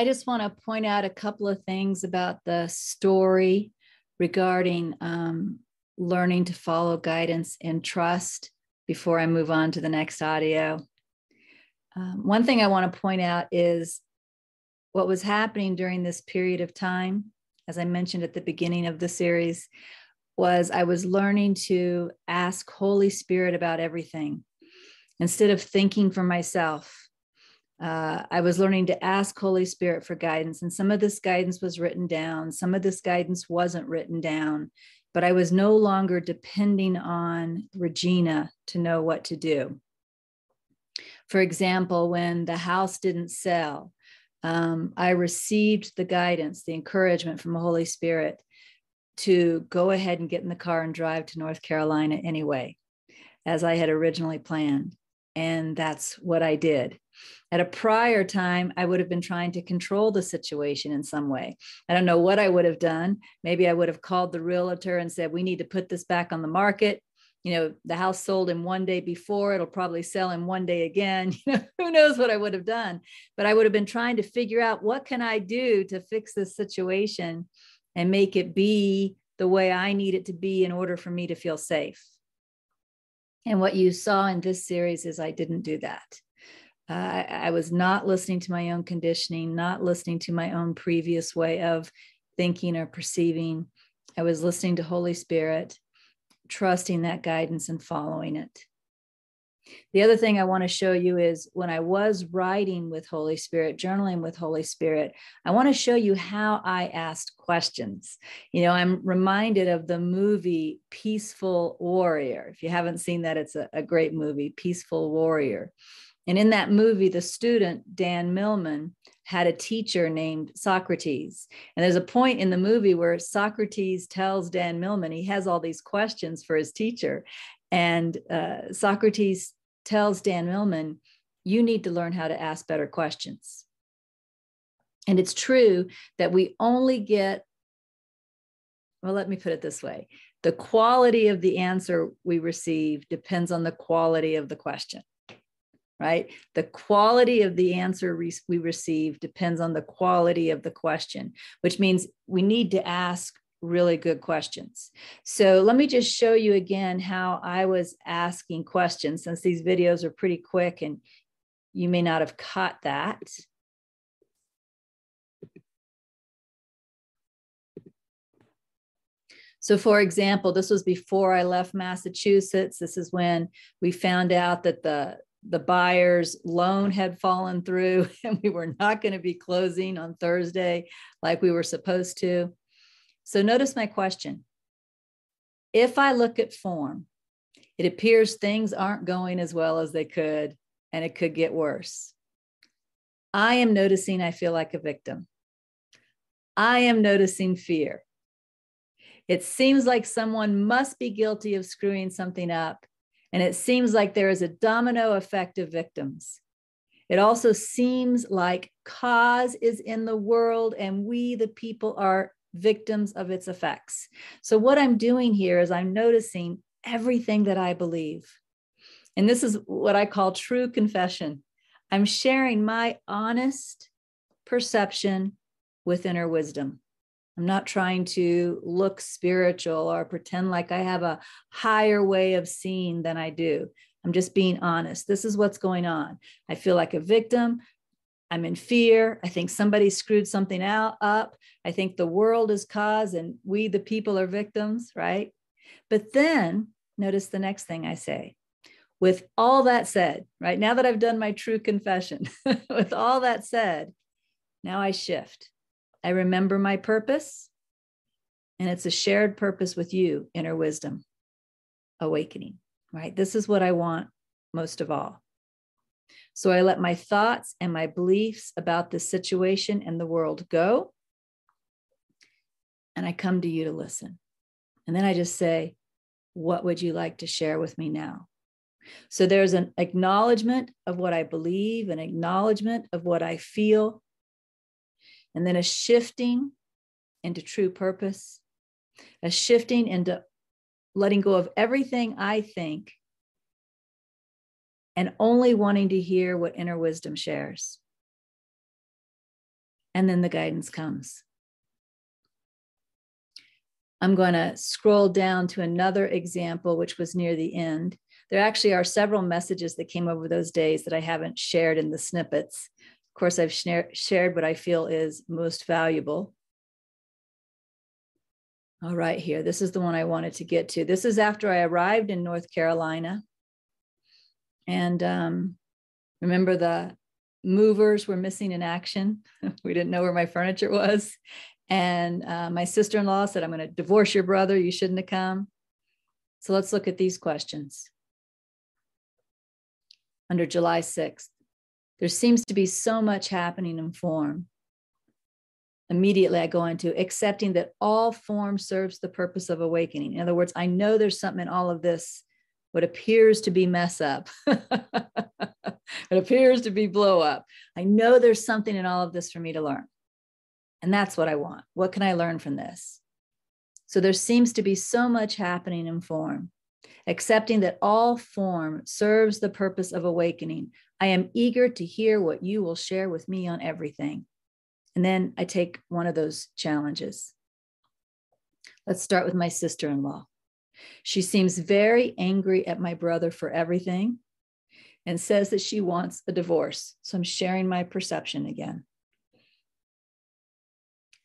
I just want to point out a couple of things about the story regarding um, learning to follow guidance and trust before I move on to the next audio. Um, one thing I want to point out is what was happening during this period of time, as I mentioned at the beginning of the series, was I was learning to ask Holy Spirit about everything instead of thinking for myself. Uh, I was learning to ask Holy Spirit for guidance, and some of this guidance was written down, some of this guidance wasn't written down, but I was no longer depending on Regina to know what to do. For example, when the house didn't sell, um, I received the guidance, the encouragement from the Holy Spirit to go ahead and get in the car and drive to North Carolina anyway, as I had originally planned. And that's what I did. At a prior time, I would have been trying to control the situation in some way. I don't know what I would have done. Maybe I would have called the realtor and said, We need to put this back on the market. You know, the house sold in one day before, it'll probably sell in one day again. You know, who knows what I would have done? But I would have been trying to figure out what can I do to fix this situation and make it be the way I need it to be in order for me to feel safe. And what you saw in this series is I didn't do that. Uh, I was not listening to my own conditioning, not listening to my own previous way of thinking or perceiving. I was listening to Holy Spirit, trusting that guidance and following it. The other thing I want to show you is when I was writing with Holy Spirit, journaling with Holy Spirit, I want to show you how I asked questions. You know, I'm reminded of the movie Peaceful Warrior. If you haven't seen that, it's a, a great movie, Peaceful Warrior. And in that movie, the student, Dan Millman, had a teacher named Socrates. And there's a point in the movie where Socrates tells Dan Millman he has all these questions for his teacher. And uh, Socrates tells Dan Millman, you need to learn how to ask better questions. And it's true that we only get, well, let me put it this way the quality of the answer we receive depends on the quality of the question right? The quality of the answer we receive depends on the quality of the question, which means we need to ask really good questions. So let me just show you again how I was asking questions since these videos are pretty quick and you may not have caught that. So, for example, this was before I left Massachusetts. This is when we found out that the the buyer's loan had fallen through and we were not going to be closing on Thursday like we were supposed to. So notice my question. If I look at form, it appears things aren't going as well as they could and it could get worse. I am noticing I feel like a victim. I am noticing fear. It seems like someone must be guilty of screwing something up and it seems like there is a domino effect of victims. It also seems like cause is in the world and we, the people, are victims of its effects. So, what I'm doing here is I'm noticing everything that I believe. And this is what I call true confession. I'm sharing my honest perception with inner wisdom. I'm not trying to look spiritual or pretend like I have a higher way of seeing than I do. I'm just being honest. This is what's going on. I feel like a victim. I'm in fear. I think somebody screwed something out up. I think the world is cause and we, the people, are victims, right? But then notice the next thing I say. With all that said, right now that I've done my true confession, with all that said, now I shift. I remember my purpose, and it's a shared purpose with you, inner wisdom, awakening, right? This is what I want most of all. So I let my thoughts and my beliefs about the situation and the world go. And I come to you to listen. And then I just say, What would you like to share with me now? So there's an acknowledgement of what I believe, an acknowledgement of what I feel, and then a shifting into true purpose, a shifting into letting go of everything I think and only wanting to hear what inner wisdom shares. And then the guidance comes. I'm going to scroll down to another example, which was near the end. There actually are several messages that came over those days that I haven't shared in the snippets. Course, I've shared what I feel is most valuable. All right, here, this is the one I wanted to get to. This is after I arrived in North Carolina. And um, remember, the movers were missing in action. we didn't know where my furniture was. And uh, my sister in law said, I'm going to divorce your brother. You shouldn't have come. So let's look at these questions. Under July 6th, there seems to be so much happening in form. Immediately, I go into accepting that all form serves the purpose of awakening. In other words, I know there's something in all of this, what appears to be mess up, it appears to be blow up. I know there's something in all of this for me to learn. And that's what I want. What can I learn from this? So there seems to be so much happening in form. Accepting that all form serves the purpose of awakening, I am eager to hear what you will share with me on everything. And then I take one of those challenges. Let's start with my sister in law. She seems very angry at my brother for everything and says that she wants a divorce. So I'm sharing my perception again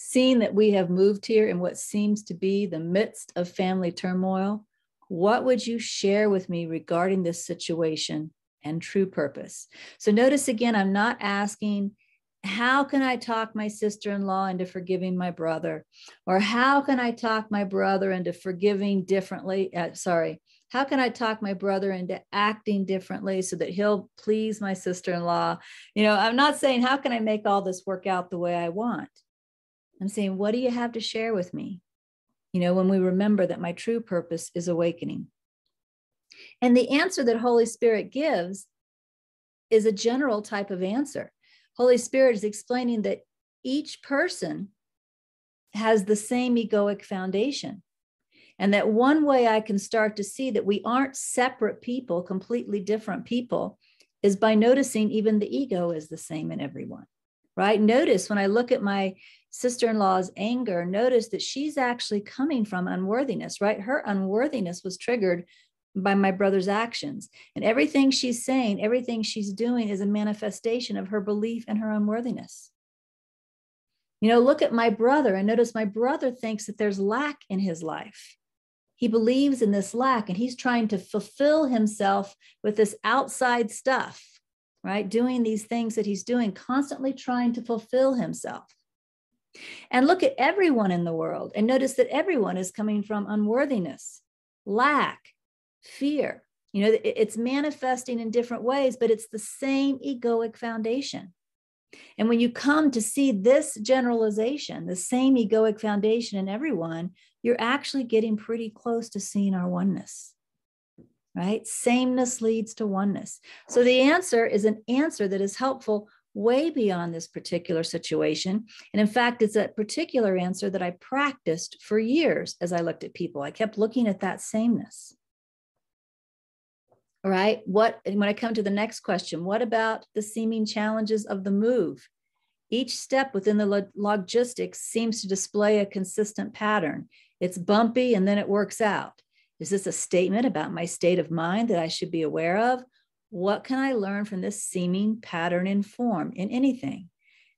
seeing that we have moved here in what seems to be the midst of family turmoil, what would you share with me regarding this situation and true purpose? So notice again, I'm not asking, how can I talk my sister in law into forgiving my brother? Or how can I talk my brother into forgiving differently? Uh, sorry, how can I talk my brother into acting differently so that he'll please my sister in law? You know, I'm not saying, how can I make all this work out the way I want? I'm saying, what do you have to share with me? You know, when we remember that my true purpose is awakening. And the answer that Holy Spirit gives is a general type of answer. Holy Spirit is explaining that each person has the same egoic foundation. And that one way I can start to see that we aren't separate people, completely different people, is by noticing even the ego is the same in everyone, right? Notice when I look at my sister in law's anger, notice that she's actually coming from unworthiness, right? Her unworthiness was triggered by my brother's actions. And everything she's saying, everything she's doing is a manifestation of her belief in her unworthiness. You know, look at my brother and notice my brother thinks that there's lack in his life. He believes in this lack and he's trying to fulfill himself with this outside stuff, right? Doing these things that he's doing, constantly trying to fulfill himself. And look at everyone in the world and notice that everyone is coming from unworthiness, lack, fear. You know, it's manifesting in different ways, but it's the same egoic foundation. And when you come to see this generalization, the same egoic foundation in everyone, you're actually getting pretty close to seeing our oneness, right? Sameness leads to oneness. So the answer is an answer that is helpful way beyond this particular situation. And in fact, it's a particular answer that I practiced for years as I looked at people. I kept looking at that sameness. All right. What, when I come to the next question, what about the seeming challenges of the move? Each step within the logistics seems to display a consistent pattern. It's bumpy and then it works out. Is this a statement about my state of mind that I should be aware of? what can I learn from this seeming pattern in form in anything?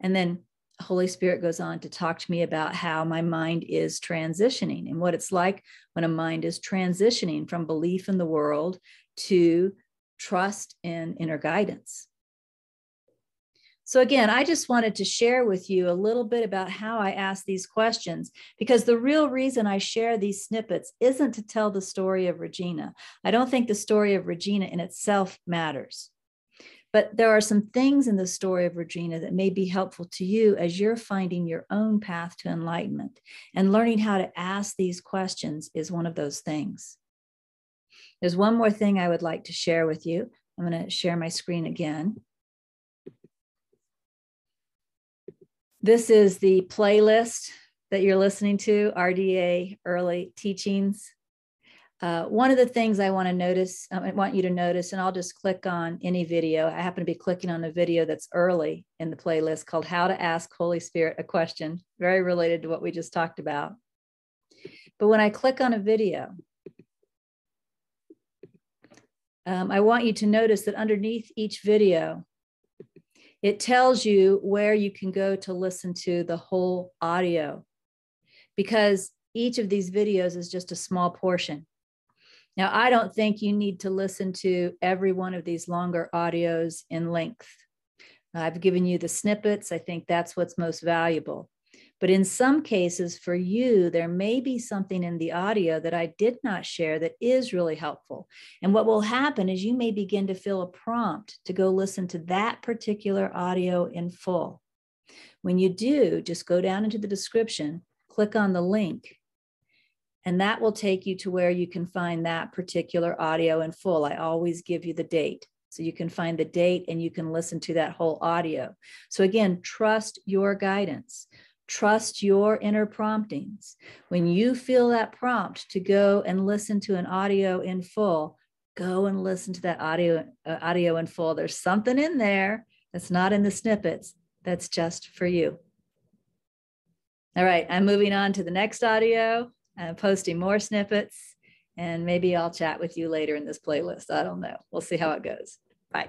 And then Holy Spirit goes on to talk to me about how my mind is transitioning and what it's like when a mind is transitioning from belief in the world to trust in inner guidance. So, again, I just wanted to share with you a little bit about how I ask these questions because the real reason I share these snippets isn't to tell the story of Regina. I don't think the story of Regina in itself matters. But there are some things in the story of Regina that may be helpful to you as you're finding your own path to enlightenment. And learning how to ask these questions is one of those things. There's one more thing I would like to share with you. I'm going to share my screen again. This is the playlist that you're listening to, RDA Early Teachings. Uh, one of the things I want to notice, um, I want you to notice, and I'll just click on any video. I happen to be clicking on a video that's early in the playlist called How to Ask Holy Spirit a Question, very related to what we just talked about. But when I click on a video, um, I want you to notice that underneath each video, it tells you where you can go to listen to the whole audio because each of these videos is just a small portion. Now, I don't think you need to listen to every one of these longer audios in length. I've given you the snippets. I think that's what's most valuable. But in some cases, for you, there may be something in the audio that I did not share that is really helpful. And what will happen is you may begin to feel a prompt to go listen to that particular audio in full. When you do, just go down into the description, click on the link, and that will take you to where you can find that particular audio in full. I always give you the date. So you can find the date and you can listen to that whole audio. So again, trust your guidance. Trust your inner promptings. When you feel that prompt to go and listen to an audio in full, go and listen to that audio uh, audio in full. There's something in there that's not in the snippets that's just for you. All right, I'm moving on to the next audio. I'm posting more snippets and maybe I'll chat with you later in this playlist. I don't know. We'll see how it goes. Bye.